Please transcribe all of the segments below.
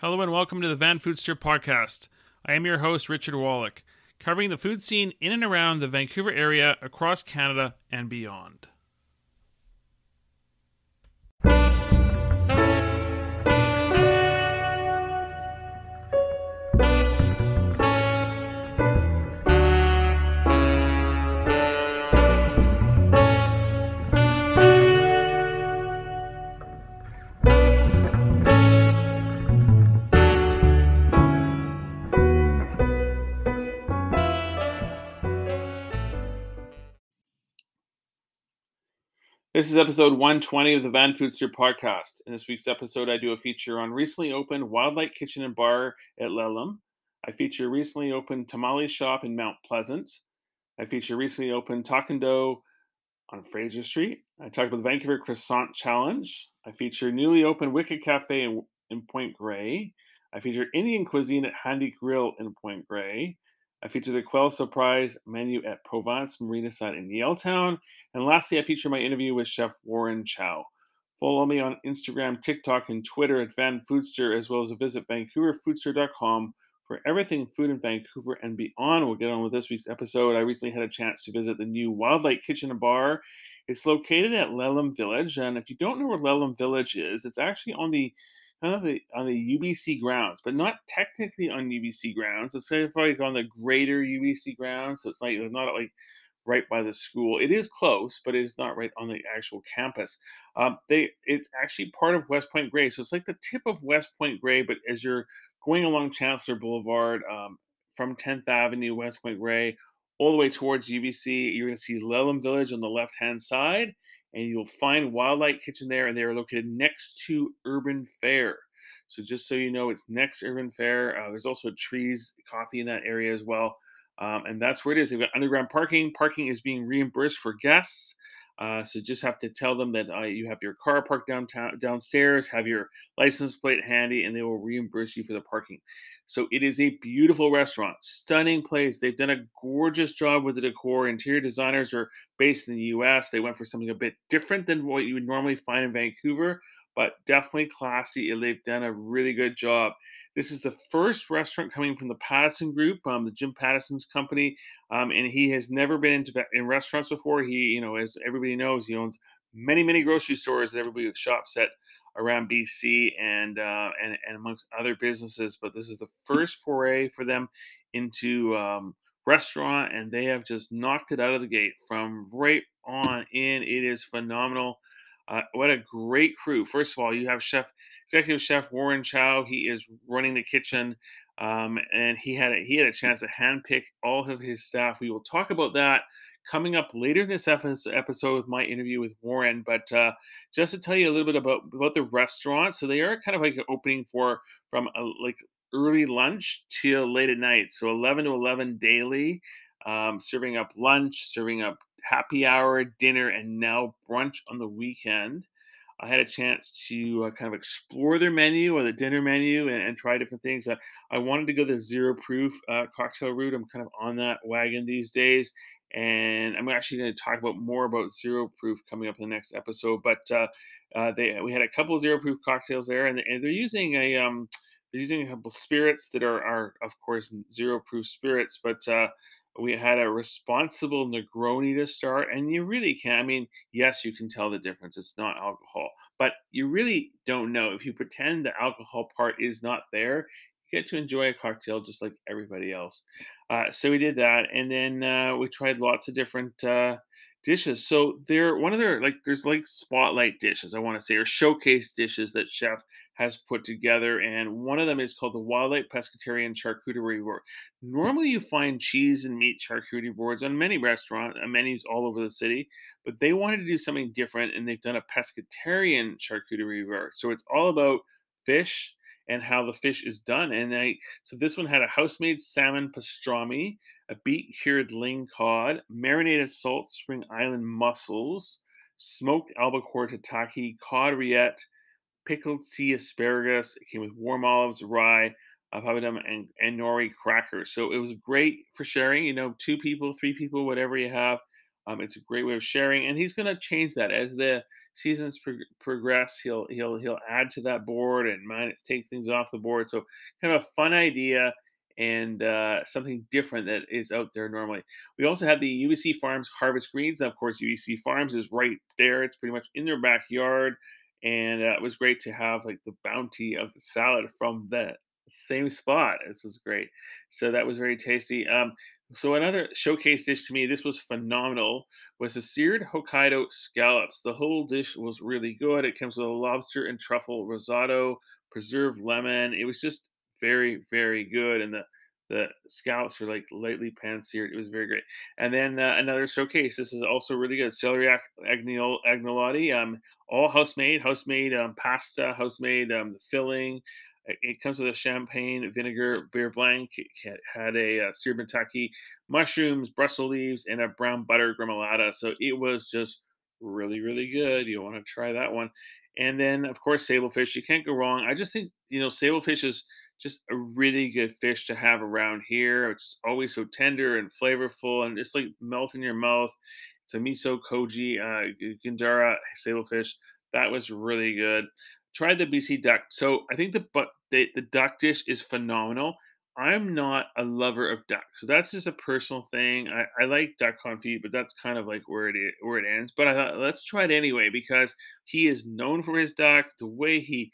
Hello and welcome to the Vanfoodster podcast. I am your host, Richard Wolak, covering the food scene in and around the Vancouver area, across Canada, and beyond. This is episode 120 of the Vanfoodster podcast. In this week's episode, I do a feature on recently opened Wildlight Kitchen and Bar at Lelem. I feature recently opened Tamale Shop in Mount Pleasant. I feature recently opened Taco'n Todo on Fraser Street. I talk about the Vancouver Croissant Challenge. I feature newly opened Wicked Cafe in, in Point Grey. I feature Indian cuisine at Handi Grill in Point Grey. I feature the Quelle Surprise menu at Provence Marinaside in Yaletown. And lastly, I feature my interview with Chef Warren Chow. Follow me on Instagram, TikTok, and Twitter at Vanfoodster, as well as visit VancouverFoodster.com for everything food in Vancouver and beyond. We'll get on with this week's episode. I recently had a chance to visit the new Wildlight Kitchen and Bar. It's located at Lelem Village, and if you don't know where Lelem Village is, it's actually on the kind of on the UBC grounds, but not technically on UBC grounds. It's kind of like on the greater UBC grounds, so it's like not like right by the school. It is close, but it is not right on the actual campus. Um, they it's actually part of West Point Grey, so it's like the tip of West Point Grey. But as you're going along Chancellor Boulevard um, from 10th Avenue, West Point Grey, all the way towards UBC, you're going to see Lelem Village on the left hand side and you'll find Wildlight Kitchen there, and they are located next to Urban Fare. So just so you know, it's next Urban Fare. Uh, there's also Trees Coffee in that area as well, um, and that's where it is. They've got underground parking. Parking is being reimbursed for guests. Uh, so just have to tell them that uh, you have your car parked downtown downstairs, have your license plate handy, and they will reimburse you for the parking. So it is a beautiful restaurant, stunning place. They've done a gorgeous job with the decor. Interior designers are based in the U.S. They went for something a bit different than what you would normally find in Vancouver, but definitely classy. And they've done a really good job. This is the first restaurant coming from the Pattison Group, um, the Jim Pattison's company, um, and he has never been into in restaurants before. He, you know, as everybody knows, he owns many, many grocery stores that everybody shops at around BC and uh, and and amongst other businesses. But this is the first foray for them into um, restaurant, and they have just knocked it out of the gate from right on in. It is phenomenal. Uh, what a great crew! First of all, you have Chef Executive Chef Warren Chow. He is running the kitchen, um, and he had a, he had a chance to handpick all of his staff. We will talk about that coming up later in this episode with my interview with Warren. But uh, just to tell you a little bit about about the restaurant, so they are kind of like opening for from a, like early lunch till late at night, so 11 to 11 daily, um, serving up lunch, serving up happy hour, dinner, and now brunch on the weekend. I had a chance to uh, kind of explore their menu or the dinner menu and, and try different things. Uh, I wanted to go the zero proof uh, cocktail route. I'm kind of on that wagon these days. And I'm actually going to talk about more about zero proof coming up in the next episode. But uh, uh, they we had a couple zero proof cocktails there, and, and they're using a um, they're using a couple spirits that are, are of course zero proof spirits, but uh, we had a responsible Negroni to start, and you really can. I mean, yes, you can tell the difference. It's not alcohol, but you really don't know if you pretend the alcohol part is not there. You get to enjoy a cocktail just like everybody else. Uh, so we did that, and then uh, we tried lots of different uh, dishes. So they're one of their like there's like spotlight dishes, I want to say, or showcase dishes that chef has put together, and one of them is called the Wildlight Pescatarian Charcuterie Board. Normally, you find cheese and meat charcuterie boards on many restaurant uh, menus all over the city, but they wanted to do something different, and they've done a pescatarian charcuterie board. So it's all about fish and how the fish is done. And I so this one had a house-made salmon pastrami, a beet cured ling cod, marinated salt spring island mussels, smoked albacore tataki, cod rillette, pickled sea asparagus. It came with warm olives, rye, papadum, and, and nori crackers. So it was great for sharing. You know, two people, three people, whatever you have. Um, it's a great way of sharing, and he's going to change that as the seasons pro- progress. He'll he'll he'll add to that board and might take things off the board. So kind of a fun idea and uh, something different that is out there normally. We also have the UBC Farms Harvest Greens. Now, of course, UBC Farms is right there. It's pretty much in their backyard, and uh, it was great to have like the bounty of the salad from the same spot. This was great. So that was very tasty. Um, so another showcase dish to me, this was phenomenal, was the seared Hokkaido scallops. The whole dish was really good. It comes with a lobster and truffle risotto, preserved lemon. It was just very, very good. And the the scallops were like lightly pan seared. It was very great. And then uh, another showcase. This is also really good. Celery agnol- agnolotti, um, all house made, house made um, pasta, house made um, filling. It comes with a champagne vinegar beurre blanc. It had a uh, seared mushrooms, Brussels leaves, and a brown butter gremolata. So it was just really, really good. You want to try that one. And then, of course, sablefish. You can't go wrong. I just think, you know, sablefish is just a really good fish to have around here. It's always so tender and flavorful and just like melt in your mouth. It's a miso koji uh, gindara sablefish. That was really good tried the BC duck. So I think the but the, the duck dish is phenomenal. I'm not a lover of duck, so that's just a personal thing. I, I like duck confit, but that's kind of like where it is, where it ends. But I thought let's try it anyway because he is known for his duck. The way he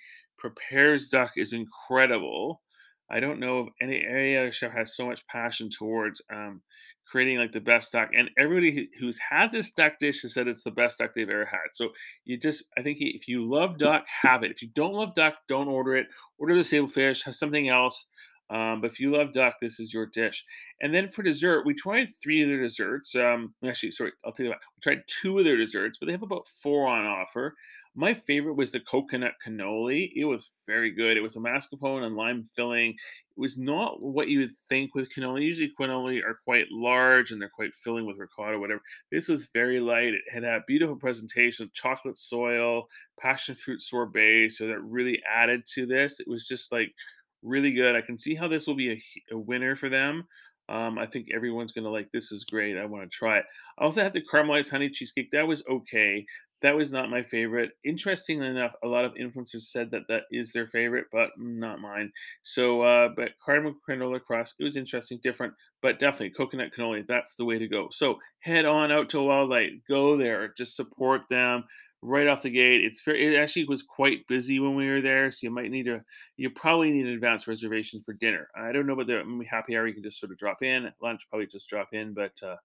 prepares duck is incredible. I don't know if any, area chef has so much passion towards um, creating like the best duck. And everybody who's had this duck dish has said it's the best duck they've ever had. So you just, I think if you love duck, have it. If you don't love duck, don't order it. Order the sablefish, have something else. Um, but if you love duck, this is your dish. And then for dessert, we tried three of their desserts. Um, actually, sorry, I'll tell you what. We tried two of their desserts, but they have about four on offer. My favorite was the coconut cannoli. It was very good. It was a mascarpone and lime filling. It was not what you would think with cannoli. Usually, cannoli are quite large and they're quite filling with ricotta, or whatever. This was very light. It had a beautiful presentation, of chocolate soil, passion fruit sorbet. So that really added to this. It was just like really good. I can see how this will be a, a winner for them. Um, I think everyone's going to like this is great. I want to try it. I also had the caramelized honey cheesecake. That was okay. That was not my favorite. Interestingly enough, a lot of influencers said that that is their favorite, but not mine. So, uh, but cardamom granola crust, it was interesting, different, but definitely coconut cannoli. That's the way to go. So head on out to Wildlight. Go there. Just support them right off the gate. It's very, it actually was quite busy when we were there, so you might need to, you probably need an advance reservation for dinner. I don't know about the happy hour. You can just sort of drop in. Lunch, probably just drop in, but uh,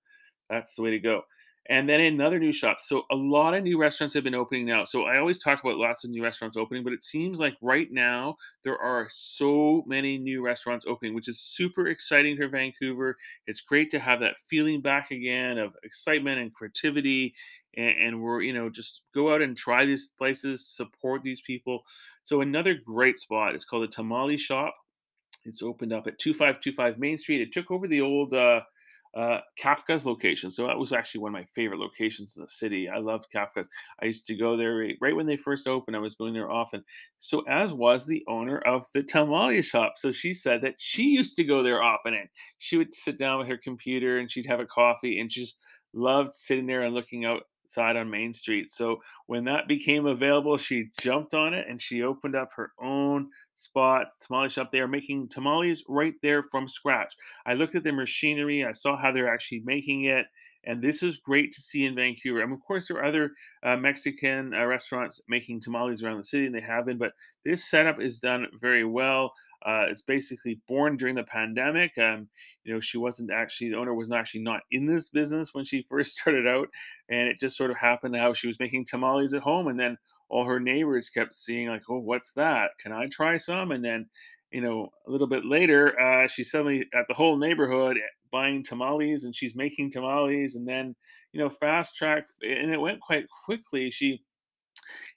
that's the way to go. And then another new shop. So a lot of new restaurants have been opening now. So I always talk about lots of new restaurants opening, but it seems like right now there are so many new restaurants opening, which is super exciting for Vancouver. It's great to have that feeling back again of excitement and creativity. And, and we're, you know, just go out and try these places, support these people. So another great spot is called the Tamale Shop. It's opened up at 2525 Main Street. It took over the old uh, uh, Kafka's location. So that was actually one of my favorite locations in the city. I love Kafka's. I used to go there right, right when they first opened. I was going there often. So as was the owner of the tamale shop. So she said that she used to go there often, and she would sit down with her computer and she'd have a coffee, and she just loved sitting there and looking out side on Main Street. So when that became available, she jumped on it and she opened up her own spot, tamale shop. They are making tamales right there from scratch. I looked at their machinery, I saw how they're actually making it. And this is great to see in Vancouver. And of course, there are other uh, Mexican uh, restaurants making tamales around the city, and they have been, but this setup is done very well. Uh, it's basically born during the pandemic. Um, you know, she wasn't actually the owner was actually not in this business when she first started out, and it just sort of happened how she was making tamales at home, and then all her neighbors kept seeing like, "Oh, what's that? Can I try some?" And then, you know, a little bit later, uh, she suddenly at the whole neighborhood buying tamales, and she's making tamales, and then, you know, fast track, and it went quite quickly. She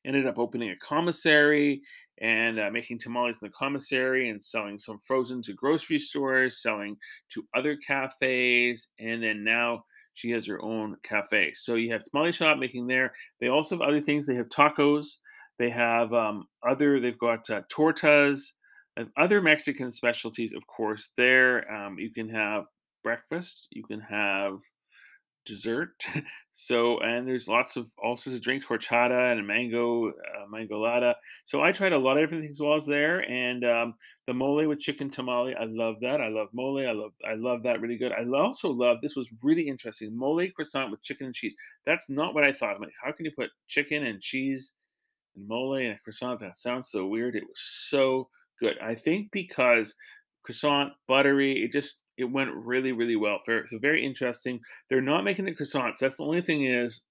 ended up opening a commissary and uh, making tamales in the commissary and selling some frozen to grocery stores, selling to other cafes, and then now she has her own cafe. So you have tamale shop making there. They also have other things. They have tacos. They have um, other. They've got uh, tortas and other Mexican specialties, of course. There um, you can have breakfast. You can have dessert. so, and there's lots of all sorts of drinks, horchata and mango, uh, mangolada. So I tried a lot of different things while I was there, and um, the mole with chicken tamale, I love that. I love mole. I love, I love that really good. I also love this was really interesting mole croissant with chicken and cheese. That's not what I thought. I'm like, how can you put chicken and cheese and mole and a croissant? That sounds so weird. It was so good. I think because croissant, buttery, it just it went really, really well. So very interesting. They're not making the croissants. That's the only thing is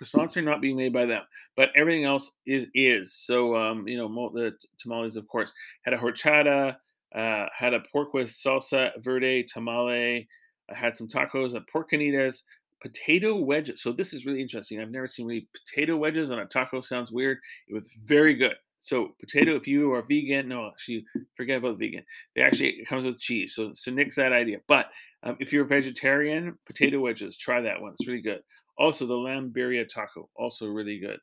croissants are not being made by them, but everything else is is. So um, you know, the tamales, of course, had a horchata, uh, had a pork with salsa verde tamale. I had some tacos, a pork carnitas, potato wedges. So this is really interesting. I've never seen really potato wedges on a taco. Sounds weird. It was very good. So potato, if you are vegan, no, actually forget about vegan. They actually comes with cheese. So so nix that idea. But um, if you're a vegetarian, potato wedges, try that one. It's really good. Also the lamb birria taco, also really good.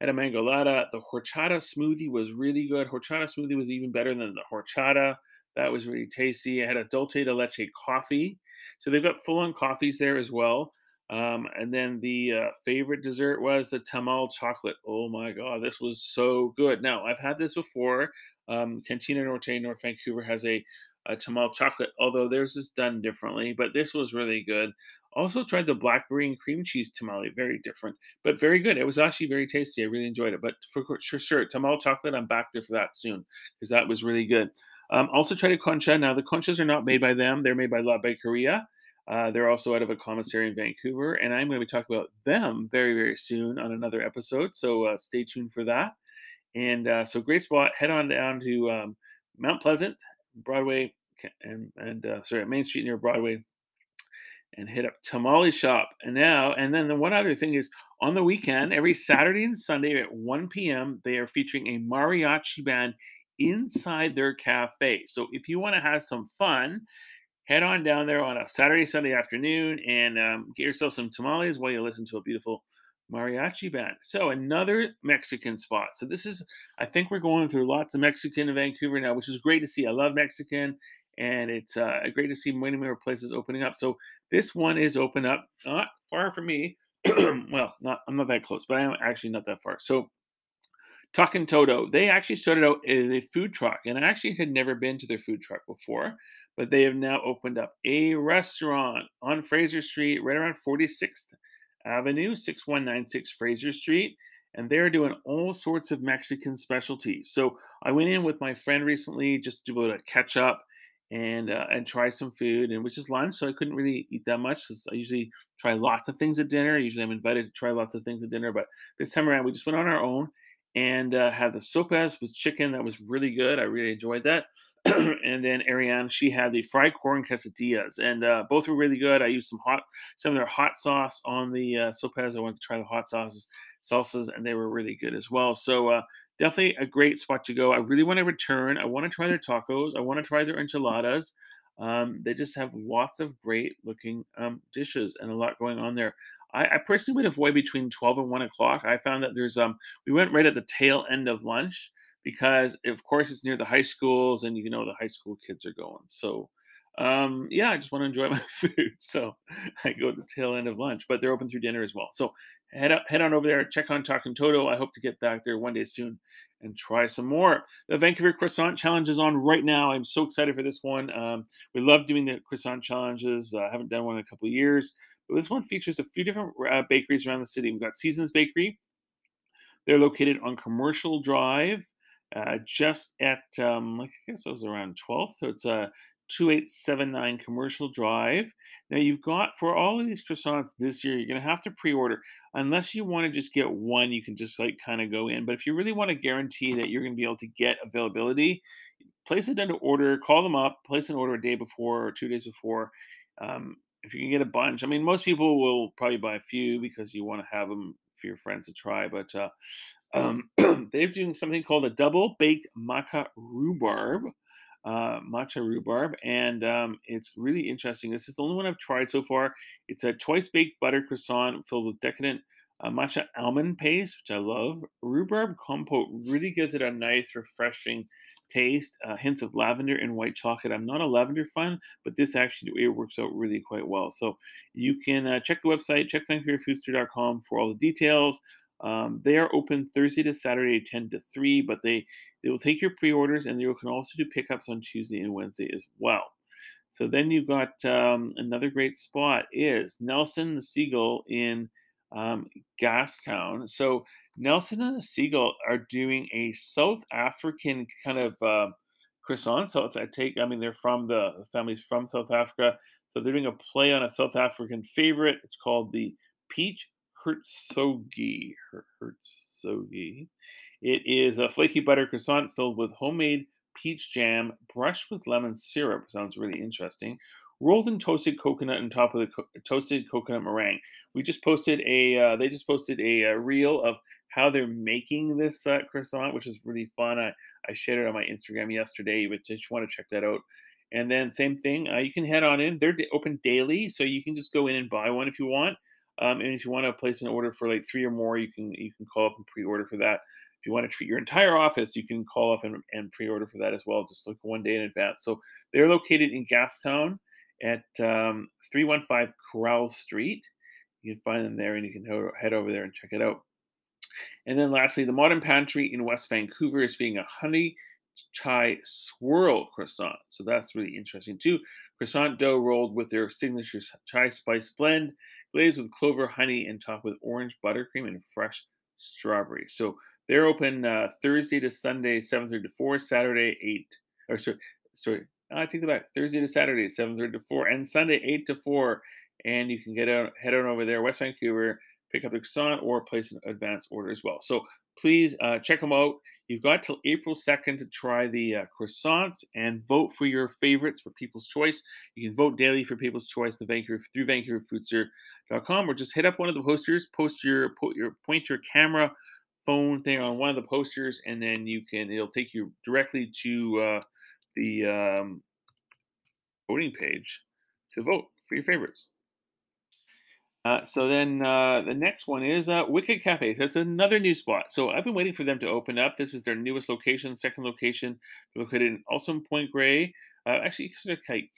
Had a mangolada. The horchata smoothie was really good. Horchata smoothie was even better than the horchata. That was really tasty. I had a dulce de leche coffee. So they've got full on coffees there as well. Um, and then the uh, favorite dessert was the tamal chocolate. Oh my god, this was so good. Now I've had this before. Um, Cantina Norte North Vancouver has a, a tamal chocolate, although theirs is done differently. But this was really good. Also tried the blackberry and cream cheese tamale, very different, but very good. It was actually very tasty. I really enjoyed it. But for sure, sure tamal chocolate, I'm back there for that soon because that was really good. Um, also tried a concha. Now the conchas are not made by them; they're made by La Bakeria. Uh, they're also out of a commissary in Vancouver, and I'm going to be talking about them very, very soon on another episode. So uh, stay tuned for that. And uh, so, great spot. Head on down to um, Mount Pleasant, Broadway, and and uh, sorry, Main Street near Broadway, and hit up Tamale Shop. And now, and then the one other thing is on the weekend, every Saturday and Sunday at 1 p.m., they are featuring a mariachi band inside their cafe. So if you want to have some fun head on down there on a Saturday, Sunday afternoon and um, get yourself some tamales while you listen to a beautiful mariachi band. So another Mexican spot. So this is, I think we're going through lots of Mexican in Vancouver now, which is great to see. I love Mexican, and it's uh, great to see many more places opening up. So this one is open up, not far from me. well, not I'm not that close, but I am actually not that far. So Taco'n Todo, they actually started out as a food truck, and I actually had never been to their food truck before, but they have now opened up a restaurant on Fraser Street, right around 46th Avenue, 6196 Fraser Street, and they're doing all sorts of Mexican specialties. So I went in with my friend recently just to be able to catch up and uh, and try some food, and which is lunch, so I couldn't really eat that much because I usually try lots of things at dinner. Usually I'm invited to try lots of things at dinner, but this time around we just went on our own and uh, had the sopes with chicken that was really good. I really enjoyed that. and then Ariane, she had the fried corn quesadillas, and uh, both were really good. I used some hot, some of their hot sauce on the uh, sopes. I wanted to try the hot sauces, salsas, and they were really good as well. So uh, definitely a great spot to go. I really want to return. I want to try their tacos. I want to try their enchiladas. Um, they just have lots of great looking um, dishes and a lot going on there. I, I, personally would avoid between 12 and 1 o'clock. I found that there's um we went right at the tail end of lunch because of course it's near the high schools and you know the high school kids are going. So um yeah, I just want to enjoy my food. So I go to the tail end of lunch, but they're open through dinner as well. So head up, head on over there, check on Taco'n Todo. I hope to get back there one day soon and try some more. The Vancouver Croissant Challenge is on right now. I'm so excited for this one. Um, we love doing the croissant challenges. Uh, I haven't done one in a couple of years. But this one features a few different uh, bakeries around the city. We've got Seasons Bakery. They're located on Commercial Drive, uh, just at, um, I guess it was around 12th. So it's a uh, 2879 Commercial Drive. Now, you've got for all of these croissants this year, you're going to have to pre order. Unless you want to just get one, you can just like kind of go in. But if you really want to guarantee that you're going to be able to get availability, place it under order, call them up, place an order a day before or two days before. Um, if you can get a bunch, I mean, most people will probably buy a few because you want to have them for your friends to try. But uh, um, they're doing something called a double baked maca rhubarb, uh, matcha rhubarb, and um, it's really interesting. This is the only one I've tried so far. It's a choice baked butter croissant filled with decadent uh, matcha almond paste, which I love. Rhubarb compote really gives it a nice, refreshing taste, uh, hints of lavender and white chocolate. I'm not a lavender fan, but this actually it works out really quite well. So you can uh, check the website, check for all the details. Um, they are open Thursday to Saturday, 10 to 3, but they, they will take your pre orders and you can also do pickups on Tuesday and Wednesday as well. So then you've got um, another great spot is Nelson the Seagull in um, Gastown. So Nelson and the Seagull are doing a South African kind of uh, croissant. So it's, I take, I mean, they're from the, the family's from South Africa. So they're doing a play on a South African favorite. It's called the Peach Hertzoggie. Hertzoggie. It is a flaky butter croissant filled with homemade peach jam brushed with lemon syrup. Sounds really interesting. Rolled in toasted coconut on top of the co- toasted coconut meringue. We just posted a. Uh, they just posted a, a, uh, reel of how they're making this uh, croissant, which is really fun. I, I shared it on my Instagram yesterday, but just want to check that out. And then same thing, uh, you can head on in. They're open daily, so you can just go in and buy one if you want. Um, and if you want to place an order for like three or more, you can you can call up and pre-order for that. If you want to treat your entire office, you can call up and, and pre-order for that as well, just like one day in advance. So they're located in Gastown at um, 315 Carrall Street. You can find them there, and you can head over there and check it out. And then lastly, the Modern Pantry in West Vancouver is being a honey chai swirl croissant. So that's really interesting too. Croissant dough rolled with their signature chai spice blend glazed with clover, honey, and topped with orange buttercream and fresh strawberry. So they're open uh, Thursday to Sunday, 7:30 to 4, Saturday 8 or sorry, sorry, I take that back. Thursday to Saturday, 7:30 to 4, and Sunday 8 to 4. And you can get out, head on over there, West Vancouver, pick up the croissant or place an advance order as well. So please uh, check them out. You've got till April 2nd to try the uh, croissants and vote for your favorites for People's Choice. You can vote daily for People's Choice the Vancouver, through VancouverFoodster.com or just hit up one of the posters, post your, put your point your camera phone thing on one of the posters, and then you can it'll take you directly to uh, the um, voting page to vote for your favorites. Uh, so then uh, the next one is uh, Wicked Cafe. That's another new spot. So I've been waiting for them to open up. This is their newest location, second location. They're located in in Point Grey. Uh, actually,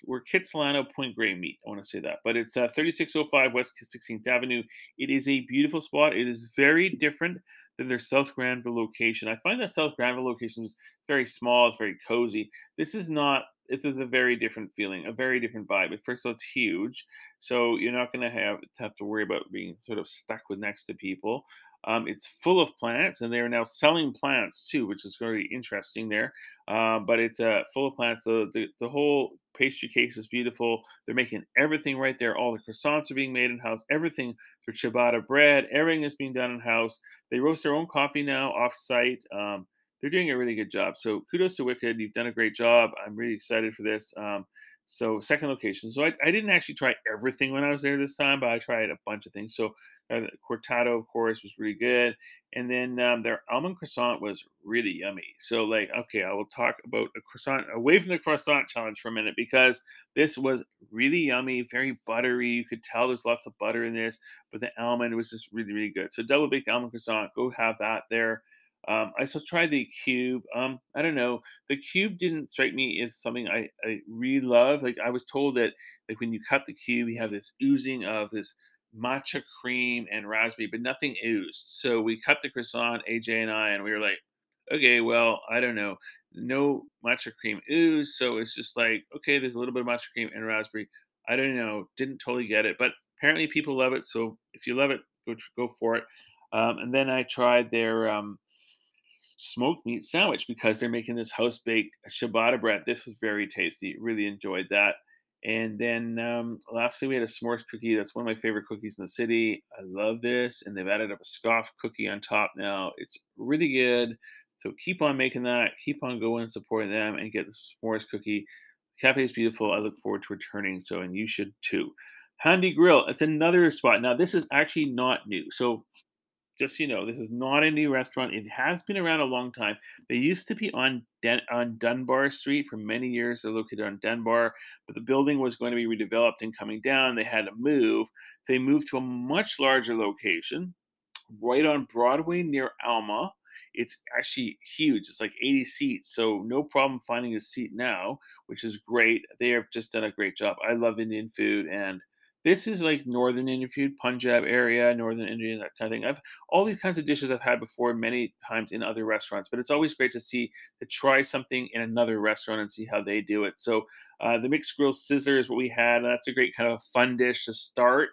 we're Kitsilano Point Grey meet. I want to say that, but it's uh, 3605 West 16th Avenue. It is a beautiful spot. It is very different than their South Granville location. I find that South Granville location is very small. It's very cozy. This is not this is a very different feeling, a very different vibe. First of all, it's huge, so you're not going to have to have to worry about being sort of stuck with next to people. Um, it's full of plants, and they are now selling plants too, which is very interesting there. Uh, but it's uh, full of plants. The, the, the whole pastry case is beautiful. They're making everything right there. All the croissants are being made in house. Everything for ciabatta bread, everything is being done in house. They roast their own coffee now off site. Um, they're doing a really good job. So kudos to Wicked. You've done a great job. I'm really excited for this. Um, so second location. So I, I, didn't actually try everything when I was there this time, but I tried a bunch of things. So uh, cortado, of course, was really good, and then um, their almond croissant was really yummy. So like, okay, I will talk about a croissant away from the croissant challenge for a minute because this was really yummy, very buttery. You could tell there's lots of butter in this, but the almond was just really really good. So double baked almond croissant, go have that there. Um, I still tried the cube. Um, I don't know. The cube didn't strike me as something I, I really love. Like I was told that like when you cut the cube, you have this oozing of this matcha cream and raspberry, but nothing oozed. So we cut the croissant, AJ and I, and we were like, okay, well, I don't know. No matcha cream ooze. So it's just like, okay, there's a little bit of matcha cream and raspberry. I don't know. Didn't totally get it, but apparently people love it. So if you love it, go go for it. Um, and then I tried their um, smoked meat sandwich because they're making this house baked ciabatta bread. This was very tasty. Really enjoyed that. And then um, lastly, we had a s'mores cookie. That's one of my favorite cookies in the city. I love this. And they've added up a scoff cookie on top now. It's really good. So keep on making that. Keep on going, and supporting them, and get the s'mores cookie. The cafe is beautiful. I look forward to returning. So, and you should too. Handi Grill. It's another spot. Now, this is actually not new. So just you know, this is not a new restaurant. It has been around a long time. They used to be on Den- on Dunbar Street for many years. They're located on Dunbar, but the building was going to be redeveloped and coming down. They had to move. So they moved to a much larger location, right on Broadway near Alma. it's actually huge. It's like 80 seats, so no problem finding a seat now, which is great. They have just done a great job. I love Indian food, and this is like northern Indian food, Punjab area, northern Indian, that kind of thing. I've all these kinds of dishes I've had before many times in other restaurants, but it's always great to see to try something in another restaurant and see how they do it. So uh, the mixed grilled scissor is what we had. and That's a great kind of fun dish to start.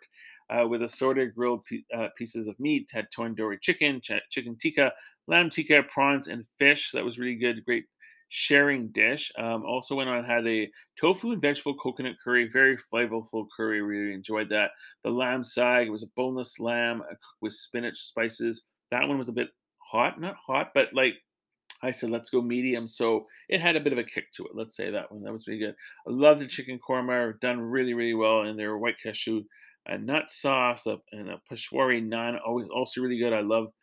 Uh, with assorted grilled uh, pieces of meat, had tandoori chicken, ch- chicken tikka, lamb tikka, prawns, and fish. That was really good. Great sharing dish. Um, also went on and had a tofu and vegetable coconut curry, very flavorful curry. Really enjoyed that. The lamb sag was a boneless lamb uh, with spinach spices. That one was a bit hot, not hot, but like I said, let's go medium. So it had a bit of a kick to it. Let's say that one. That was really good. I love the chicken korma, done really, really well in their white cashew a nut sauce, and a peshwari naan. Always also really good. I love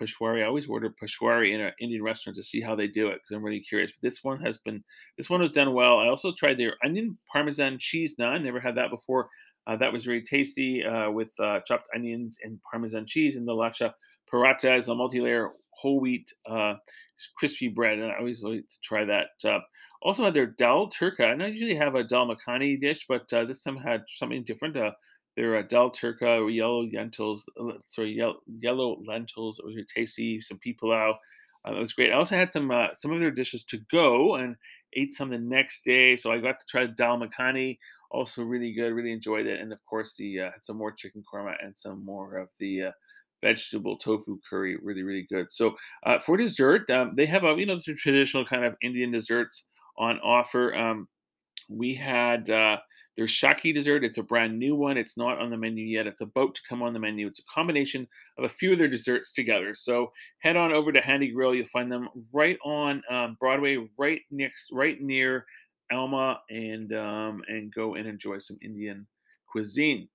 Peshwari. I always order Peshwari in an Indian restaurant to see how they do it because I'm really curious. But this one has been, this one was done well. I also tried their onion parmesan cheese naan. Never had that before. Uh, that was really tasty uh, with uh, chopped onions and parmesan cheese. And the lacha paratha is a multi-layer whole wheat uh, crispy bread, and I always like to try that. Uh, also had their dal turka. And I usually have a dal makhani dish, but uh, this time had something different. There are a dal turka, yellow lentils, uh, sorry, yellow, yellow lentils. It was really tasty. Some pea. Uh, it was great. I also had some uh, some of their dishes to go and ate some the next day. So I got to try dal makhani. Also really good. Really enjoyed it. And of course, the uh, some more chicken korma and some more of the uh, vegetable tofu curry. Really, really good. So uh, for dessert, um, they have a you know the traditional kind of Indian desserts on offer. Um, we had uh, there's Shaki dessert. It's a brand new one. It's not on the menu yet. It's about to come on the menu. It's a combination of a few of their desserts together. So head on over to Handi Grill. You'll find them right on um, Broadway, right next, right near Alma, and um, and go and enjoy some Indian cuisine.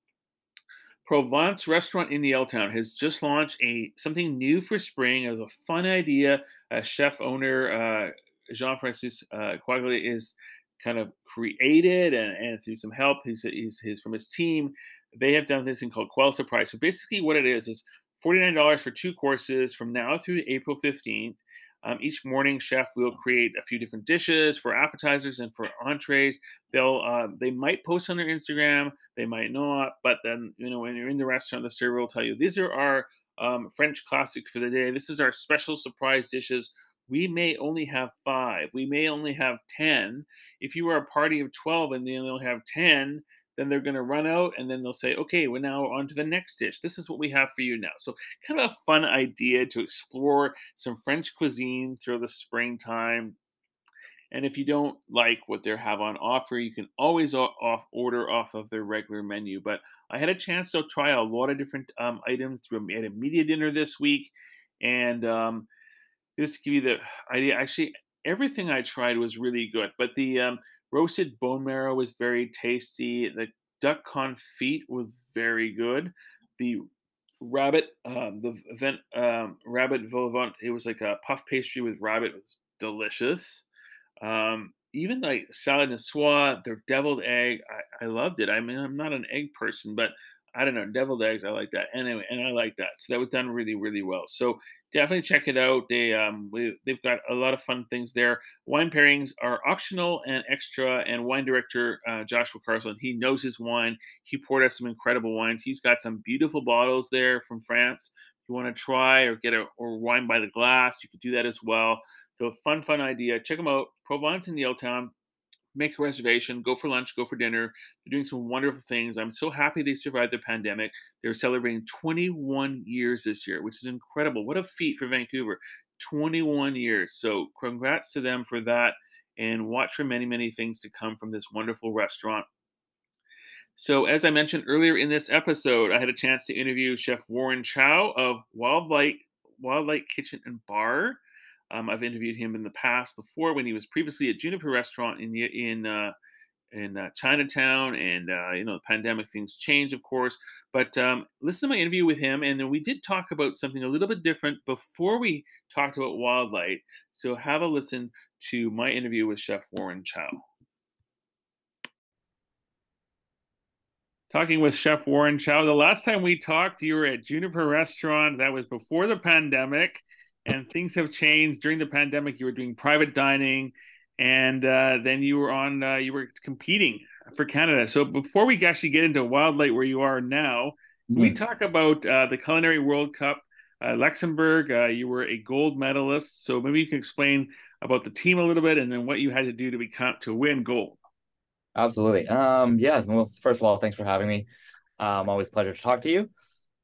Provence Restaurant in the Yaletown has just launched a something new for spring. Was a fun idea. Uh, chef owner uh, Jean Francis uh, is kind of created and, and through some help he's, he's, he's from his team they have done this thing called Quelle Surprise. So basically what it is is $49 for two courses from now through april 15th um, each morning chef will create a few different dishes for appetizers and for entrees. They'll uh, they might post on their instagram they might not but then you know when you're in the restaurant the server will tell you these are our um, french classics for the day. This is our special surprise dishes we may only have five, we may only have 10. If you are a party of 12 and then they only have 10, then they're going to run out and then they'll say, okay, we're now on to the next dish. This is what we have for you now. So, kind of a fun idea to explore some French cuisine through the springtime. And if you don't like what they have on offer, you can always off order off of their regular menu. But I had a chance to try a lot of different um, items through a media dinner this week, and um, just to give you the idea, actually, everything I tried was really good. But the um, roasted bone marrow was very tasty. The duck confit was very good. The rabbit, um, the event um, rabbit vol it was like a puff pastry with rabbit. It was delicious. Um, even like salad niçoise, their deviled egg, I, I loved it. I mean, I'm not an egg person, but I don't know, deviled eggs, I like that. Anyway, and I like that. So that was done really, really well. So definitely check it out. They um we, they've got a lot of fun things there. Wine pairings are optional and extra. And wine director uh, Joshua Carlson, he knows his wine. He poured us some incredible wines. He's got some beautiful bottles there from France. If you want to try or get a or wine by the glass, you could do that as well. So fun, fun idea. Check them out. Provence in Yaletown make a reservation, go for lunch, go for dinner. They're doing some wonderful things. I'm so happy they survived the pandemic. They're celebrating 21 years this year, which is incredible. What a feat for Vancouver. 21 years. So, congrats to them for that. And watch for many, many things to come from this wonderful restaurant. So, as I mentioned earlier in this episode, I had a chance to interview Chef Warren Chow of Wildlight, Wildlight Kitchen and Bar. Um, I've interviewed him in the past before when he was previously at Juniper Restaurant in in uh, in uh, Chinatown, and uh, you know the pandemic things change, of course. But um, listen to my interview with him, and then we did talk about something a little bit different before we talked about Wildlight. So have a listen to my interview with Chef Warren Chow. Talking with Chef Warren Chow. The last time we talked, you were at Juniper Restaurant. That was before the pandemic and things have changed during the pandemic. You were doing private dining, and uh, then you were on uh, you were competing for Canada. So before we actually get into Wildlight, where you are now, mm. we talk about uh, the Culinary World Cup. Uh, Luxembourg, uh, you were a gold medalist. So maybe you can explain about the team a little bit, and then what you had to do to become to win gold. Absolutely. Um, yeah. Well, first of all, thanks for having me. Um, always pleasure to talk to you.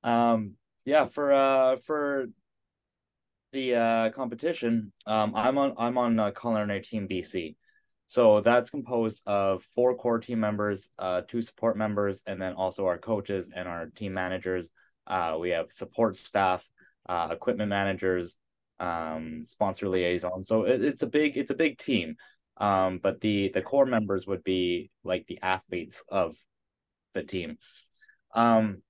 Um, yeah, for uh, for the uh, competition, um, I'm on I'm on uh, culinary team BC. So that's composed of four core team members, uh, two support members, and then also our coaches and our team managers. Uh, we have support staff, uh, equipment managers, um, sponsor liaison. So it, it's a big it's a big team. Um, but the the core members would be like the athletes of the team. Um,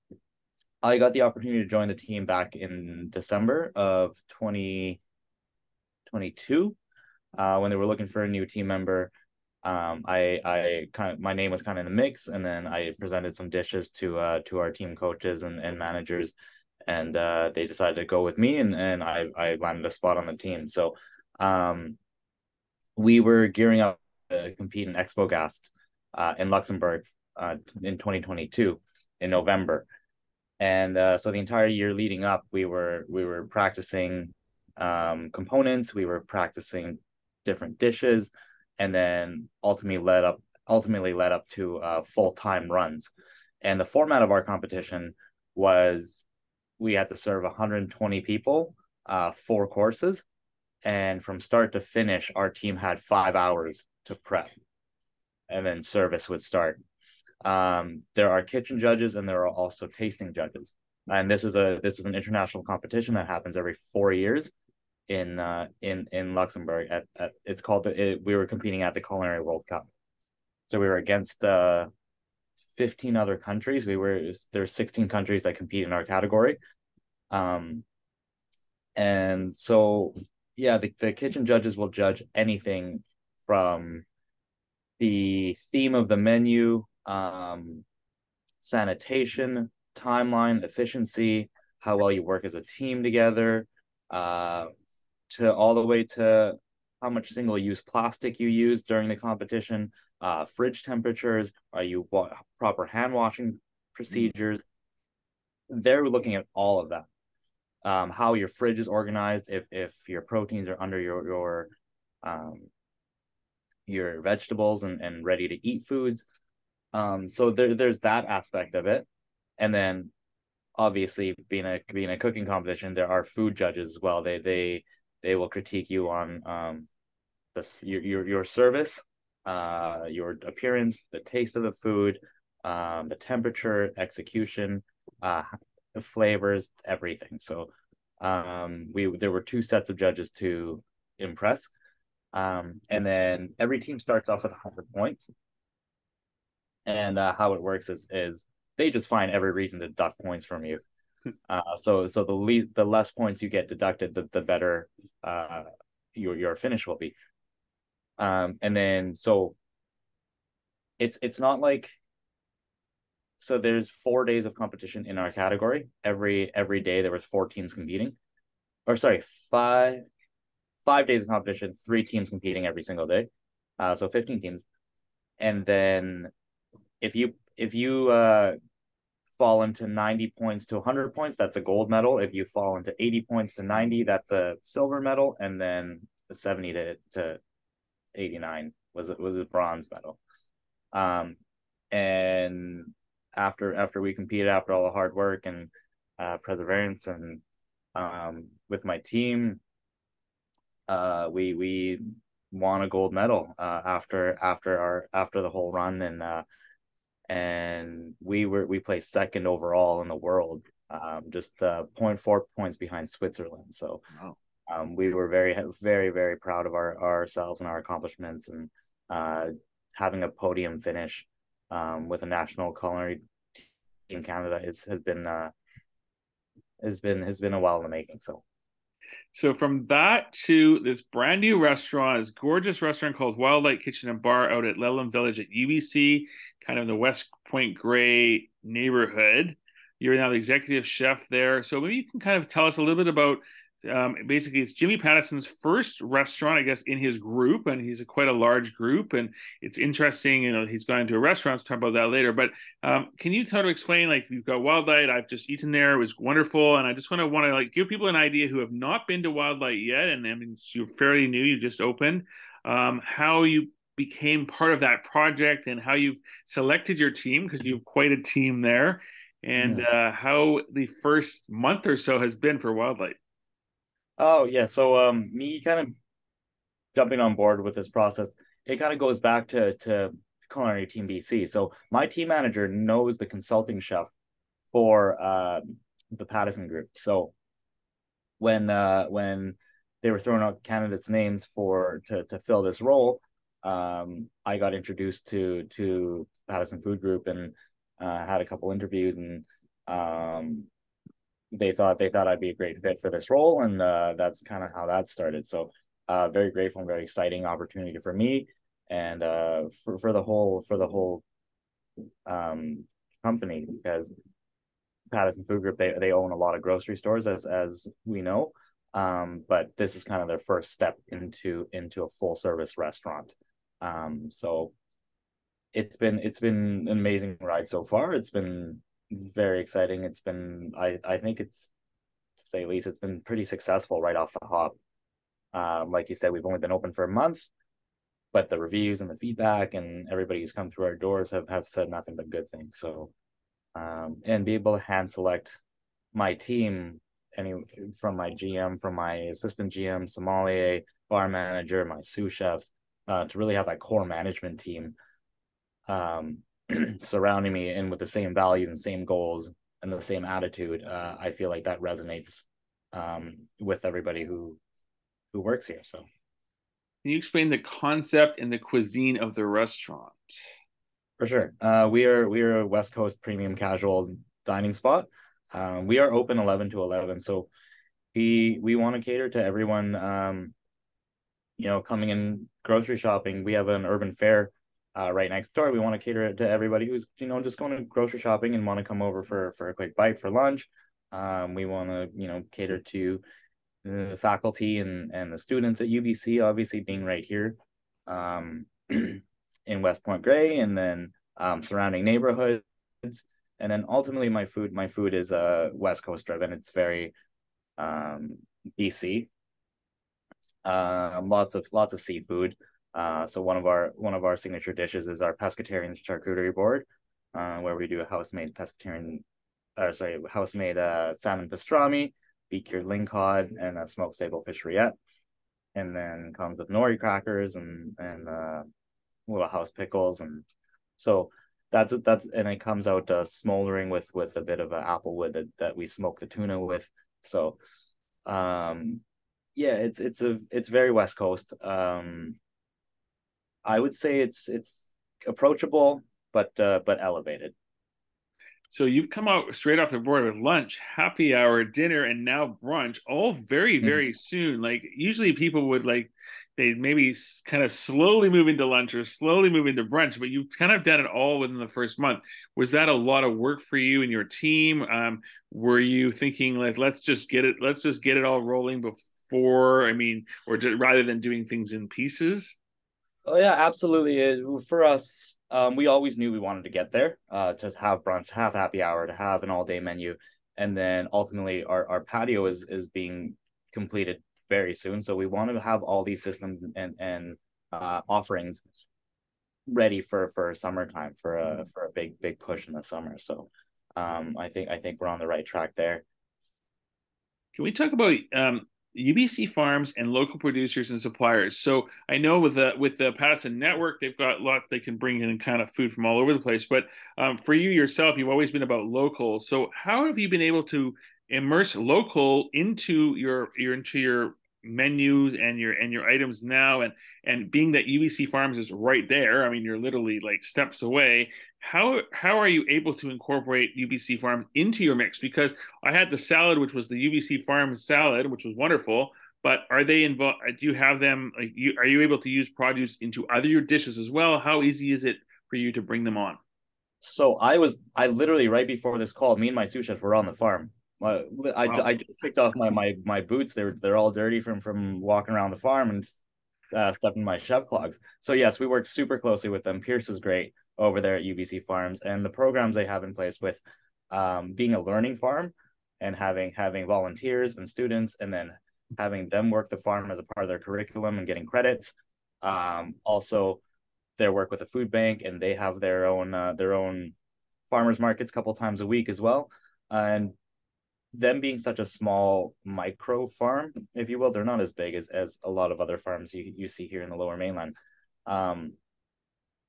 I got the opportunity to join the team back in December of 2022 uh, when they were looking for a new team member. Um, I I kind of my name was kind of in the mix, and then I presented some dishes to uh, to our team coaches and, and managers, and uh, they decided to go with me, and and I I landed a spot on the team. So, um, we were gearing up to compete in Expogast uh, in Luxembourg uh, in 2022 in November and uh, so the entire year leading up we were we were practicing um, components we were practicing different dishes and then ultimately led up ultimately led up to uh, full-time runs. And the format of our competition was we had to serve 120 people uh, four courses. And from start to finish our team had five hours to prep and then service would start um, there are kitchen judges and there are also tasting judges. And this is a this is an international competition that happens every four years in uh, in in Luxembourg. At, at it's called the, it, we were competing at the Culinary World Cup, so we were against uh, fifteen other countries. We were there's sixteen countries that compete in our category, um, and so yeah, the, the kitchen judges will judge anything from the theme of the menu um, sanitation, timeline, efficiency, how well you work as a team together, uh, to all the way to how much single-use plastic you use during the competition, uh, fridge temperatures, are you wa- proper hand washing procedures? They're looking at all of that. Um, how your fridge is organized, if if your proteins are under your your um, your vegetables and, and ready to eat foods, um, so there, there's that aspect of it, and then obviously being a being a cooking competition, there are food judges as well. They they they will critique you on um, this your your your service, uh, your appearance, the taste of the food, um, the temperature, execution, uh, flavors, everything. So um, we there were two sets of judges to impress. Um, and then every team starts off with 100 points and uh, how it works is is they just find every reason to deduct points from you. Uh, so so the least the less points you get deducted, the the better uh, your your finish will be. Um, and then so it's it's not like so there's four days of competition in our category. Every every day there was four teams competing, or sorry, five five days of competition, three teams competing every single day. Uh, so fifteen teams, and then if you if you uh, fall into 90 points to 100 points, that's a gold medal. If you fall into 80 points to 90, that's a silver medal, and then the 70 to, to 89 was was a bronze medal. Um, and after after we competed, after all the hard work and uh, perseverance, and um, with my team, uh, we we won a gold medal uh, after after our after the whole run and uh, and we were we placed second overall in the world, um, just uh, 0.4 points behind Switzerland. So wow. um, we were very very very proud of our ourselves and our accomplishments, and uh, having a podium finish um, with a national culinary team in Canada is, has been uh, has been has been a while in the making. So so from that to this brand new restaurant, this gorgeous restaurant called Wildlight Kitchen and Bar out at Lelem Village at UBC, kind of in the West Point Grey neighborhood. You're now the executive chef there. So maybe you can kind of tell us a little bit about um, basically it's Jimmy Pattison's first restaurant, I guess, in his group, and he's a, quite a large group. And it's interesting, you know, he's gone into a restaurant. Let's talk about that later. But um, can you sort of explain, like, you've got Wildlight. I've just eaten there; it was wonderful, and I just want to want to like give people an idea who have not been to Wildlight yet, and I mean, you're fairly new, you just opened, um, how you became part of that project and how you've selected your team because you have quite a team there and yeah. uh, how the first month or so has been for Wildlight. Oh yeah, so um, me kind of jumping on board with this process, it kind of goes back to to culinary team BC. So my team manager knows the consulting chef for uh, the Pattison group. So when uh, when they were throwing out candidates' names for to to fill this role, um, I got introduced to to Pattison Food Group and uh, had a couple interviews and um, they thought they thought I'd be a great fit for this role, and uh, that's kind of how that started. So, uh, very grateful and very exciting opportunity for me, and uh, for for the whole for the whole um, company because Pattison Food Group they they own a lot of grocery stores as as we know, um, but this is kind of their first step into into a full service restaurant. Um, so it's been it's been an amazing ride so far. It's been very exciting. It's been I I think it's to say at least it's been pretty successful right off the hop. Um, like you said, we've only been open for a month, but the reviews and the feedback and everybody who's come through our doors have have said nothing but good things. So, um, and be able to hand select my team any from my GM, from my assistant GM, sommelier, bar manager, my sous chefs, uh, to really have that core management team um, surrounding me and with the same values and same goals and the same attitude, uh, I feel like that resonates um, with everybody who who works here. So, can you explain the concept and the cuisine of the restaurant? For sure, uh, we are we are a West Coast premium casual dining spot. Um, we are open eleven to eleven, so we we want to cater to everyone. Um, you know, coming in grocery shopping, we have an urban fare uh, right next door. We want to cater it to everybody who's you know just going to grocery shopping and want to come over for for a quick bite for lunch. Um, we want to you know cater to the faculty and and the students at UBC, obviously being right here um, in West Point Grey, and then um, surrounding neighborhoods. And then ultimately, my food my food is uh West Coast driven. It's very um, BC. Uh, lots of lots of seafood. Uh, so one of our one of our signature dishes is our pescatarian charcuterie board, uh, where we do a house-made pescatarian, or sorry, house-made uh, salmon pastrami, beet-cured lingcod, and a smoked sable fish. And then comes with nori crackers and and uh, little house pickles, and so that's that's and it comes out uh, smoldering with with a bit of an apple wood that, that we smoke the tuna with. So, um, yeah, it's it's a it's very West Coast. Um, I would say it's it's approachable, but uh, but elevated. So you've come out straight off the board with lunch, happy hour, dinner, and now brunch, all very, hmm. very mm-hmm. soon. Like usually people would like they maybe kind of slowly move into lunch or slowly move into brunch, but you've kind of done it all within the first month. Was that a lot of work for you and your team? Um, were you thinking like let's just get it, let's just get it all rolling before? I mean, or just, rather than doing things in pieces? Oh yeah, absolutely. It, for us, um, we always knew we wanted to get there, uh, to have brunch, have happy hour, to have an all day menu, and then ultimately our, our patio is is being completed very soon. So we want to have all these systems and and uh, offerings ready for for summertime for a for a big big push in the summer. So um, I think I think we're on the right track there. Can we talk about um, UBC farms and local producers and suppliers. So I know with the with the Pattison network, they've got a lot they can bring in kind of food from all over the place. But um, for you yourself, you've always been about local. So how have you been able to immerse local into your your into your menus and your and your items now and and being that UBC Farms is right there I mean you're literally like steps away how how are you able to incorporate UBC Farms into your mix because I had the salad which was the UBC Farms salad which was wonderful but are they involved do you have them like you are you able to use produce into other your dishes as well how easy is it for you to bring them on so I was I literally right before this call me and my sous chef were on the farm I, I, wow. I just picked off my my my boots. They're they're all dirty from from walking around the farm and uh, stepping my chef clogs. So yes, we work super closely with them. Pierce is great over there at UBC Farms, and the programs they have in place with um, being a learning farm and having having volunteers and students, and then having them work the farm as a part of their curriculum and getting credits. Um, also, their work with the food bank, and they have their own uh, their own farmers markets a couple times a week as well. And them being such a small micro farm, if you will, they're not as big as, as a lot of other farms you, you see here in the lower mainland. Um,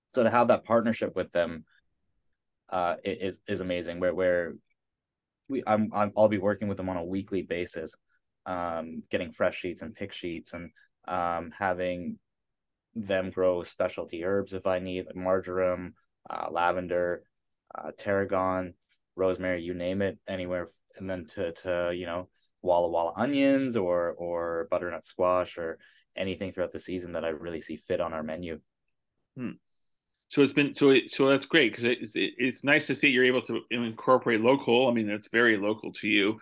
so to have that partnership with them uh, is is amazing. Where where we I'm, I'm I'll be working with them on a weekly basis, um, getting fresh sheets and pick sheets and um, having them grow specialty herbs if I need like marjoram, uh, lavender, uh, tarragon, rosemary, you name it, anywhere, and then to to you know walla walla onions or or butternut squash or anything throughout the season that I really see fit on our menu. Hmm. So it's been so it, so that's great because it's it's nice to see you're able to incorporate local. I mean, it's very local to you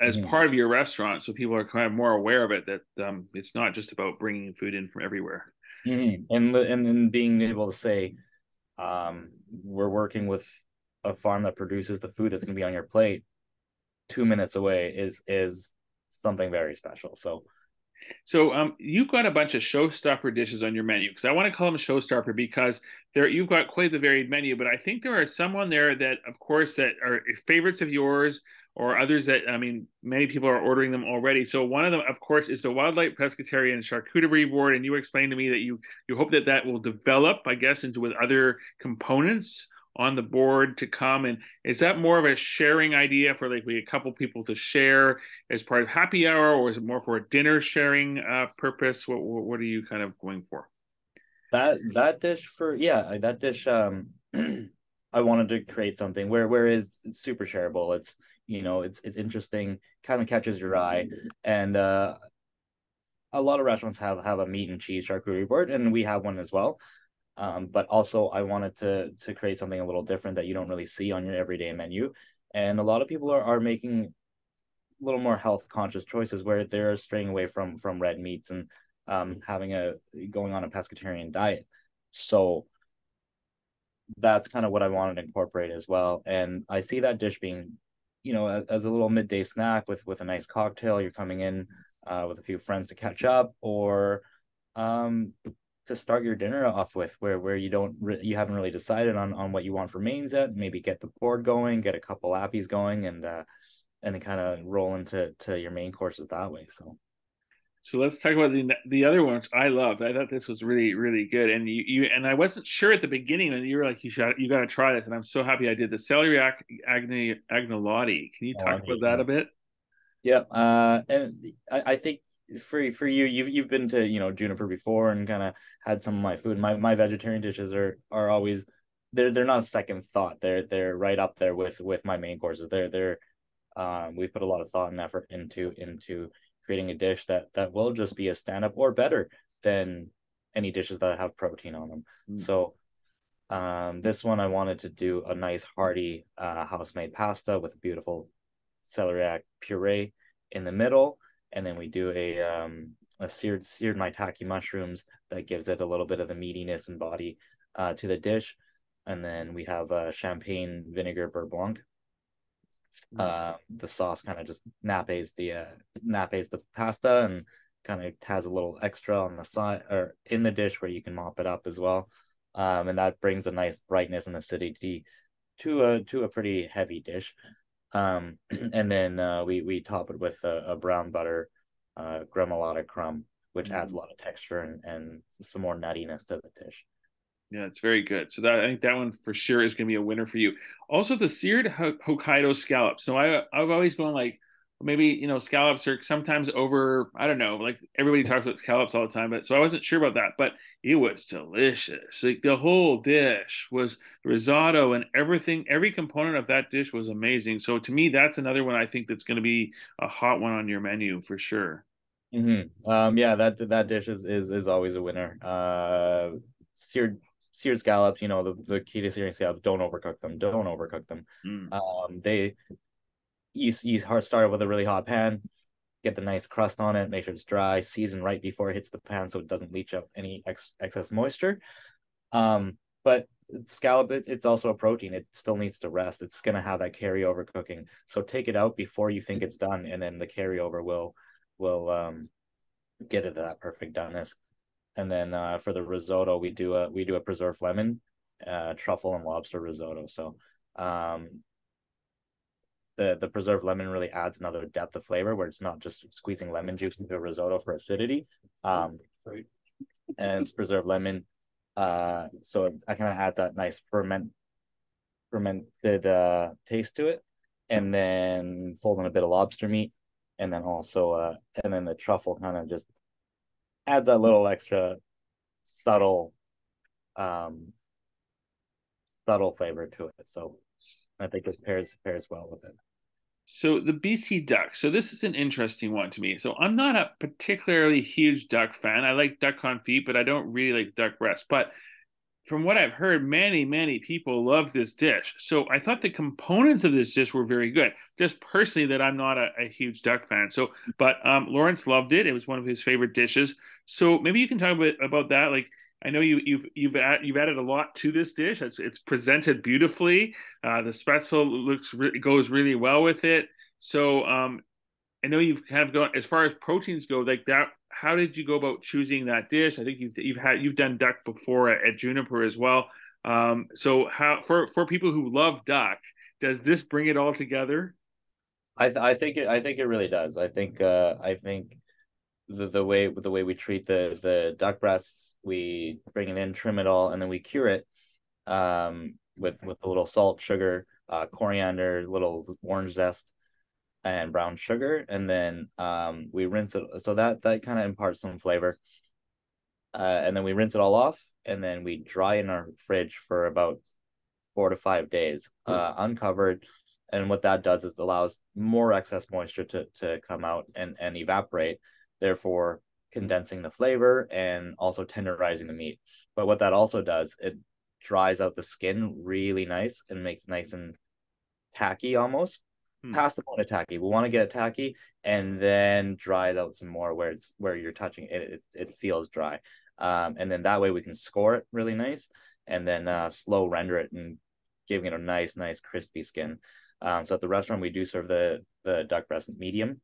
as mm-hmm. part of your restaurant, so people are kind of more aware of it that um, it's not just about bringing food in from everywhere. Mm-hmm. And and and being able to say, um, we're working with a farm that produces the food that's going to be on your plate two minutes away is is something very special. So so um, you've got a bunch of showstopper dishes on your menu because I want to call them showstopper because there you've got quite the varied menu. But I think there are some on there that, of course, that are favorites of yours or others that I mean, many people are ordering them already. So one of them, of course, is the Wildlight Pescatarian Charcuterie Board, and you explained to me that you you hope that that will develop, I guess, into with other components on the board to come? And is that more of a sharing idea for like we a couple people to share as part of happy hour or is it more for a dinner sharing uh, purpose? What what are you kind of going for? That that dish for yeah that dish um i wanted to create something where where it's, it's super shareable. It's you know it's it's interesting kind of catches your eye. And uh a lot of restaurants have have a meat and cheese charcuterie board and we have one as well um, but also I wanted to to create something a little different that you don't really see on your everyday menu. And a lot of people are, are making a little more health conscious choices where they're straying away from from red meats and um, having a going on a pescatarian diet. So that's kind of what I wanted to incorporate as well. And I see that dish being, you know, as, as a little midday snack with with a nice cocktail. You're coming in uh, with a few friends to catch up, or um, to start your dinner off with where where you don't re- you haven't really decided on on what you want for mains yet maybe get the board going get a couple appies going and uh and then kind of roll into to your main courses that way so so let's talk about the the other ones I loved. I thought this was really really good, and you, you and I wasn't sure at the beginning, and you were like, you should you got to try this, and I'm so happy I did the celery agni agnolotti. Can you talk oh, about that a bit? Yeah, uh, and I, I think for for you you've you've been to you know juniper before and kind of had some of my food. My my vegetarian dishes are are always they're they're not a second thought. They're they're right up there with with my main courses. They're they're um we've put a lot of thought and effort into into creating a dish that that will just be a stand up or better than any dishes that have protein on them. Mm. so um this one i wanted to do a nice hearty uh house made pasta with a beautiful celeriac puree in the middle and then we do a um, a seared seared maitake mushrooms that gives it a little bit of the meatiness and body uh, to the dish, and then we have a champagne vinegar beurre blanc. Mm. Uh, the sauce kind of just nappes the uh, nappes the pasta and kind of has a little extra on the side or in the dish where you can mop it up as well, um, and that brings a nice brightness and acidity to a to a pretty heavy dish. Um, and then uh, we we top it with a, a brown butter uh, gremolata crumb, which mm-hmm. adds a lot of texture and, and some more nuttiness to the dish. Yeah, it's very good. So that I think that one for sure is going to be a winner for you. Also, the seared Hokkaido scallops. So I I've always gone like maybe you know scallops are sometimes over i don't know like everybody talks about scallops all the time but so i wasn't sure about that but it was delicious. Like the whole dish was risotto and everything every component of that dish was amazing. So to me that's another one i think that's going to be a hot one on your menu for sure. Mm-hmm. um yeah that that dish is is, is always a winner. Uh seared seared scallops you know the, the key to searing scallops don't overcook them don't overcook them. Mm. um they you you start with a really hot pan, get the nice crust on it, make sure it's dry, season right before it hits the pan so it doesn't leach out any ex- excess moisture. Um, but scallop it, it's also a protein. It still needs to rest. It's gonna have that carryover cooking. So take it out before you think it's done, and then the carryover will will um get it to that perfect doneness. And then uh, for the risotto, we do a we do a preserved lemon, uh, truffle and lobster risotto. So um, the the preserved lemon really adds another depth of flavor where it's not just squeezing lemon juice into a risotto for acidity. Um, and it's preserved lemon, uh, so I kind of add that nice ferment fermented uh, taste to it, and then fold in a bit of lobster meat, and then also uh, and then the truffle kind of just adds that little extra subtle um subtle flavor to it. So I think it pairs pairs well with it. So the BC duck. So this is an interesting one to me. So I'm not a particularly huge duck fan. I like duck confit, but I don't really like duck breast. But from what I've heard, many, many people love this dish. So I thought the components of this dish were very good. Just personally, that I'm not a, a huge duck fan. So, but um, Lawrence loved it. It was one of his favorite dishes. So maybe you can talk a bit about that. Like I know you, you've you've add, you've added a lot to this dish. It's, it's presented beautifully. Uh, the spaetzle looks goes really well with it. So um, I know you've kind of gone as far as proteins go, like that how did you go about choosing that dish? I think you've you've had you've done duck before at, at Juniper as well. Um, so how for for people who love duck, does this bring it all together? I th- I think it I think it really does. I think uh I think the the way the way we treat the the duck breasts, we bring it in, trim it all, and then we cure it um with with a little salt, sugar, uh, coriander, little orange zest, and brown sugar, and then um, we rinse it. So that that kind of imparts some flavor. Uh, and then we rinse it all off, and then we dry in our fridge for about four to five days, uh, uncovered. And what that does is allows more excess moisture to to come out and and evaporate, therefore condensing the flavor and also tenderizing the meat. But what that also does, it dries out the skin really nice and makes nice and tacky almost hmm. past the point of tacky. We want to get it tacky and then dry it out some more where it's where you're touching it, it, it feels dry. Um, and then that way we can score it really nice and then uh, slow render it and giving it a nice, nice crispy skin. Um, so at the restaurant we do serve the the duck breast medium,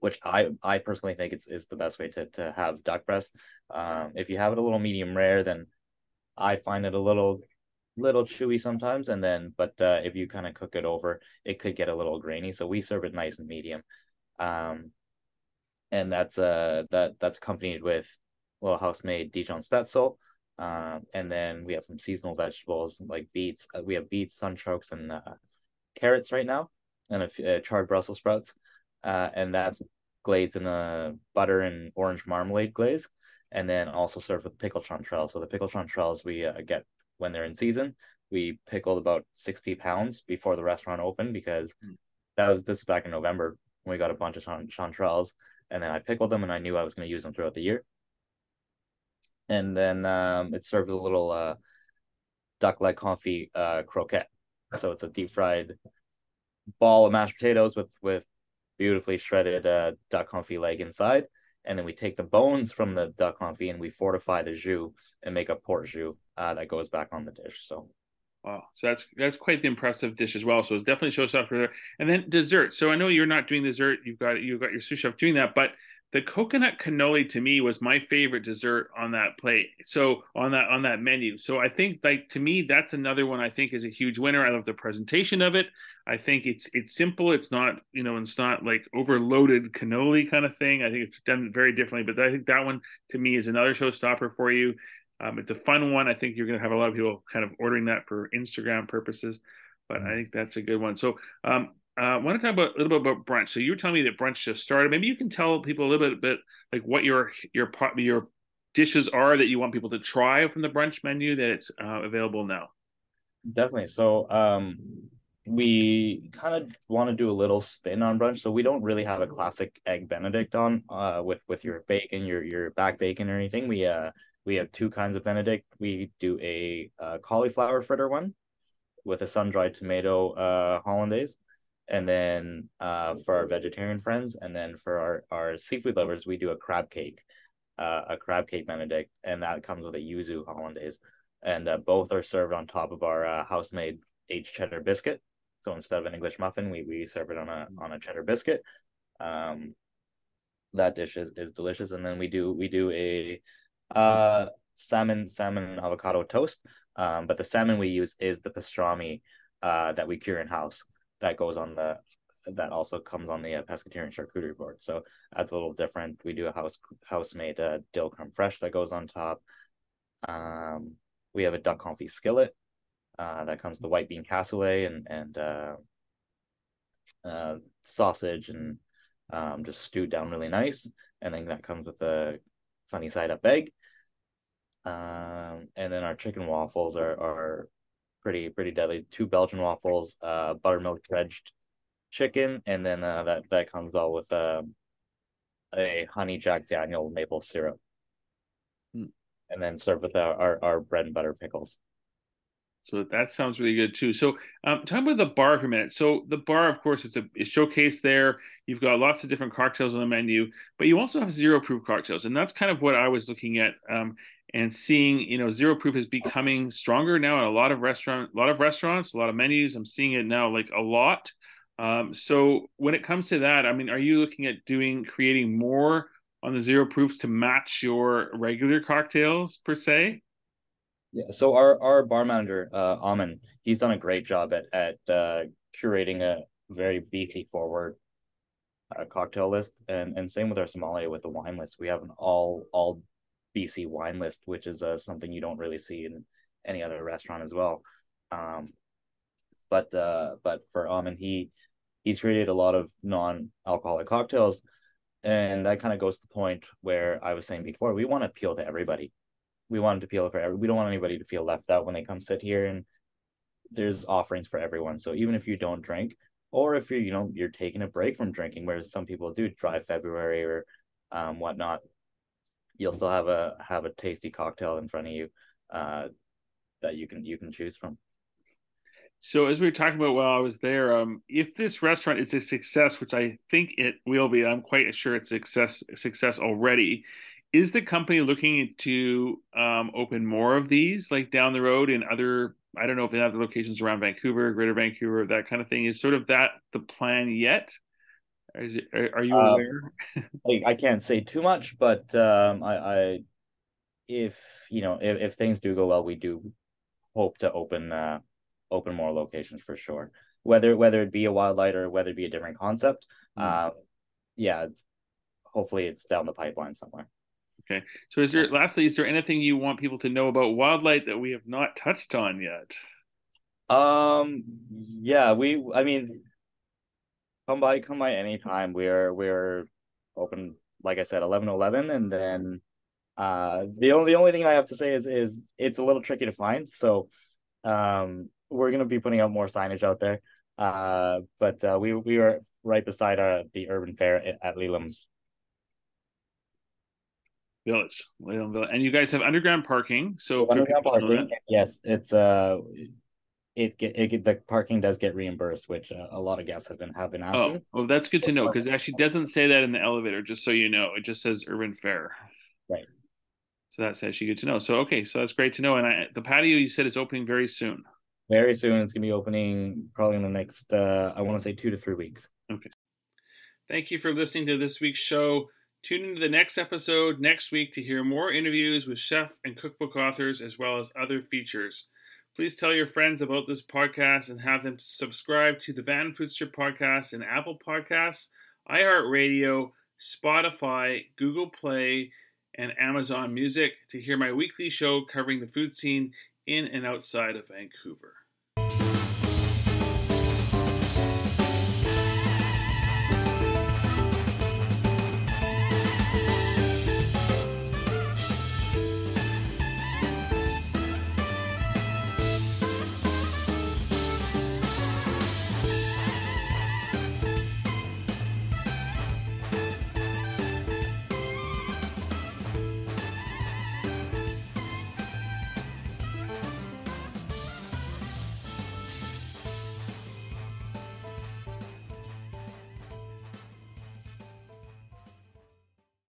which I I personally think it's is the best way to to have duck breast. Um, if you have it a little medium rare, then I find it a little little chewy sometimes and then but uh, if you kind of cook it over it could get a little grainy. So we serve it nice and medium. Um and that's uh that that's accompanied with little house made dijon spaetzle um and then we have some seasonal vegetables like beets. Uh, we have beets sunchokes and uh, carrots right now and a, a uh, charred brussels sprouts uh and that's glazed in a butter and orange marmalade glaze and then also served with pickled chanterelles so the pickled chanterelles we uh, get when they're in season. We pickled about 60 pounds before the restaurant opened because mm. that was this was back in November when we got a bunch of chanterelles and then I pickled them and I knew I was going to use them throughout the year. And then um, it's served with a little uh, duck leg confit uh, croquette. So it's a deep fried ball of mashed potatoes with with beautifully shredded uh, duck confit leg inside and then we take the bones from the duck confit and we fortify the jus and make a port jus uh, that goes back on the dish. So. Wow, so that's that's quite the impressive dish as well. So it definitely shows up for there. And then dessert. So I know you're not doing dessert. You've got you've got your sous chef doing that, but the coconut cannoli to me was my favorite dessert on that plate. So on that on that menu. So i think like to me that's another one i think is a huge winner. I love the presentation of it. I think it's it's simple. It's not you know it's not like overloaded cannoli kind of thing. I think it's done very differently but i think that one to me is another showstopper for you. Um, it's a fun one. I think you're going to have a lot of people kind of ordering that for instagram purposes but I think that's a good one. So, um, uh, I want to talk about a little bit about brunch. So you were telling me that brunch just started. Maybe you can tell people a little bit, bit like what your your your dishes are that you want people to try from the brunch menu that it's uh, available now. Definitely. So um, we kind of want to do a little spin on brunch. So we don't really have a classic egg Benedict on uh, with with your bacon, your your back bacon or anything. We uh we have two kinds of Benedict. We do a uh, cauliflower fritter one with a sun dried tomato uh hollandaise and then uh, for our vegetarian friends, and then for our our seafood lovers, we do a crab cake, uh, a crab cake Benedict, and that comes with a yuzu hollandaise, and uh, both are served on top of our uh, house made aged cheddar biscuit. So instead of an English muffin, we we serve it on a on a cheddar biscuit. Um, that dish is, is delicious, and then we do we do a uh salmon salmon avocado toast. Um, but the salmon we use is the pastrami uh, that we cure in house. That goes on the that also comes on the uh, pescatarian charcuterie board. So that's a little different. We do a house house made uh, dill creme fraiche that goes on top. Um, we have a duck confit skillet uh, that comes with the white bean cassoulet and and uh, uh, sausage and um, just stewed down really nice. And then that comes with a sunny side up egg. Um, and then our chicken waffles are are pretty pretty deadly. Two Belgian waffles, uh, buttermilk dredged chicken, and then uh, that that comes all with um, a honey Jack Daniel maple syrup, hmm. and then served with our, our, our bread and butter pickles. So that sounds really good too. So, um, talk about the bar for a minute. So, the bar, of course, it's a it's showcase there. You've got lots of different cocktails on the menu, but you also have zero proof cocktails, and that's kind of what I was looking at um, and seeing. You know, zero proof is becoming stronger now in a lot of restaurant, a lot of restaurants, a lot of menus. I'm seeing it now like a lot. Um, so, when it comes to that, I mean, are you looking at doing creating more on the zero proofs to match your regular cocktails per se? Yeah, so our our bar manager, uh, Amin, he's done a great job at at uh, curating a very BC forward uh, cocktail list, and and same with our sommelier with the wine list. We have an all all BC wine list, which is uh, something you don't really see in any other restaurant as well. Um, but uh, but for Amin, he he's created a lot of non-alcoholic cocktails, and that kind of goes to the point where I was saying before. We want to appeal to everybody we want to appeal for every, we don't want anybody to feel left out when they come sit here and there's offerings for everyone so even if you don't drink or if you're you know you're taking a break from drinking whereas some people do dry february or um, whatnot you'll still have a have a tasty cocktail in front of you uh, that you can you can choose from. So as we were talking about while I was there, um, if this restaurant is a success, which I think it will be, I'm quite sure it's success success already is the company looking to um, open more of these like down the road in other i don't know if in other locations around vancouver greater vancouver that kind of thing? Is sort of that the plan yet it, are, you um, aware I, I, can't say too much but um, I, I if you know if, if things do go well we do hope to open uh open more locations for sure whether whether it be a wildlight or whether it be a different concept mm. um yeah hopefully it's down the pipeline somewhere Okay. So, is there lastly, is there anything you want people to know about Wildlight that we have not touched on yet? Um. Yeah. We. I mean, come by. Come by anytime. We're we're open. Like I said, eleven eleven, and then uh, the only the only thing I have to say is is it's a little tricky to find. So, um, we're gonna be putting out more signage out there. Uh, but uh, we we are right beside our the urban fare at Lelem Village, Village, and you guys have underground parking. So underground parking, yes, it's uh, it get it get, the parking does get reimbursed, which uh, a lot of guests have been have been asking. Oh, oh that's good to know because it actually doesn't say that in the elevator. Just so you know, it just says Urban Fare. Right. So that's actually good to know. So okay, so that's great to know. And I, the patio you said is opening very soon. Very soon, it's gonna be opening probably in the next uh, I want to say two to three weeks. Okay. Thank you for listening to this week's show. Tune into the next episode next week to hear more interviews with chef and cookbook authors as well as other features. Please tell your friends about this podcast and have them subscribe to the Vanfoodster podcast in Apple Podcasts, iHeartRadio, Spotify, Google Play, and Amazon Music to hear my weekly show covering the food scene in and outside of Vancouver.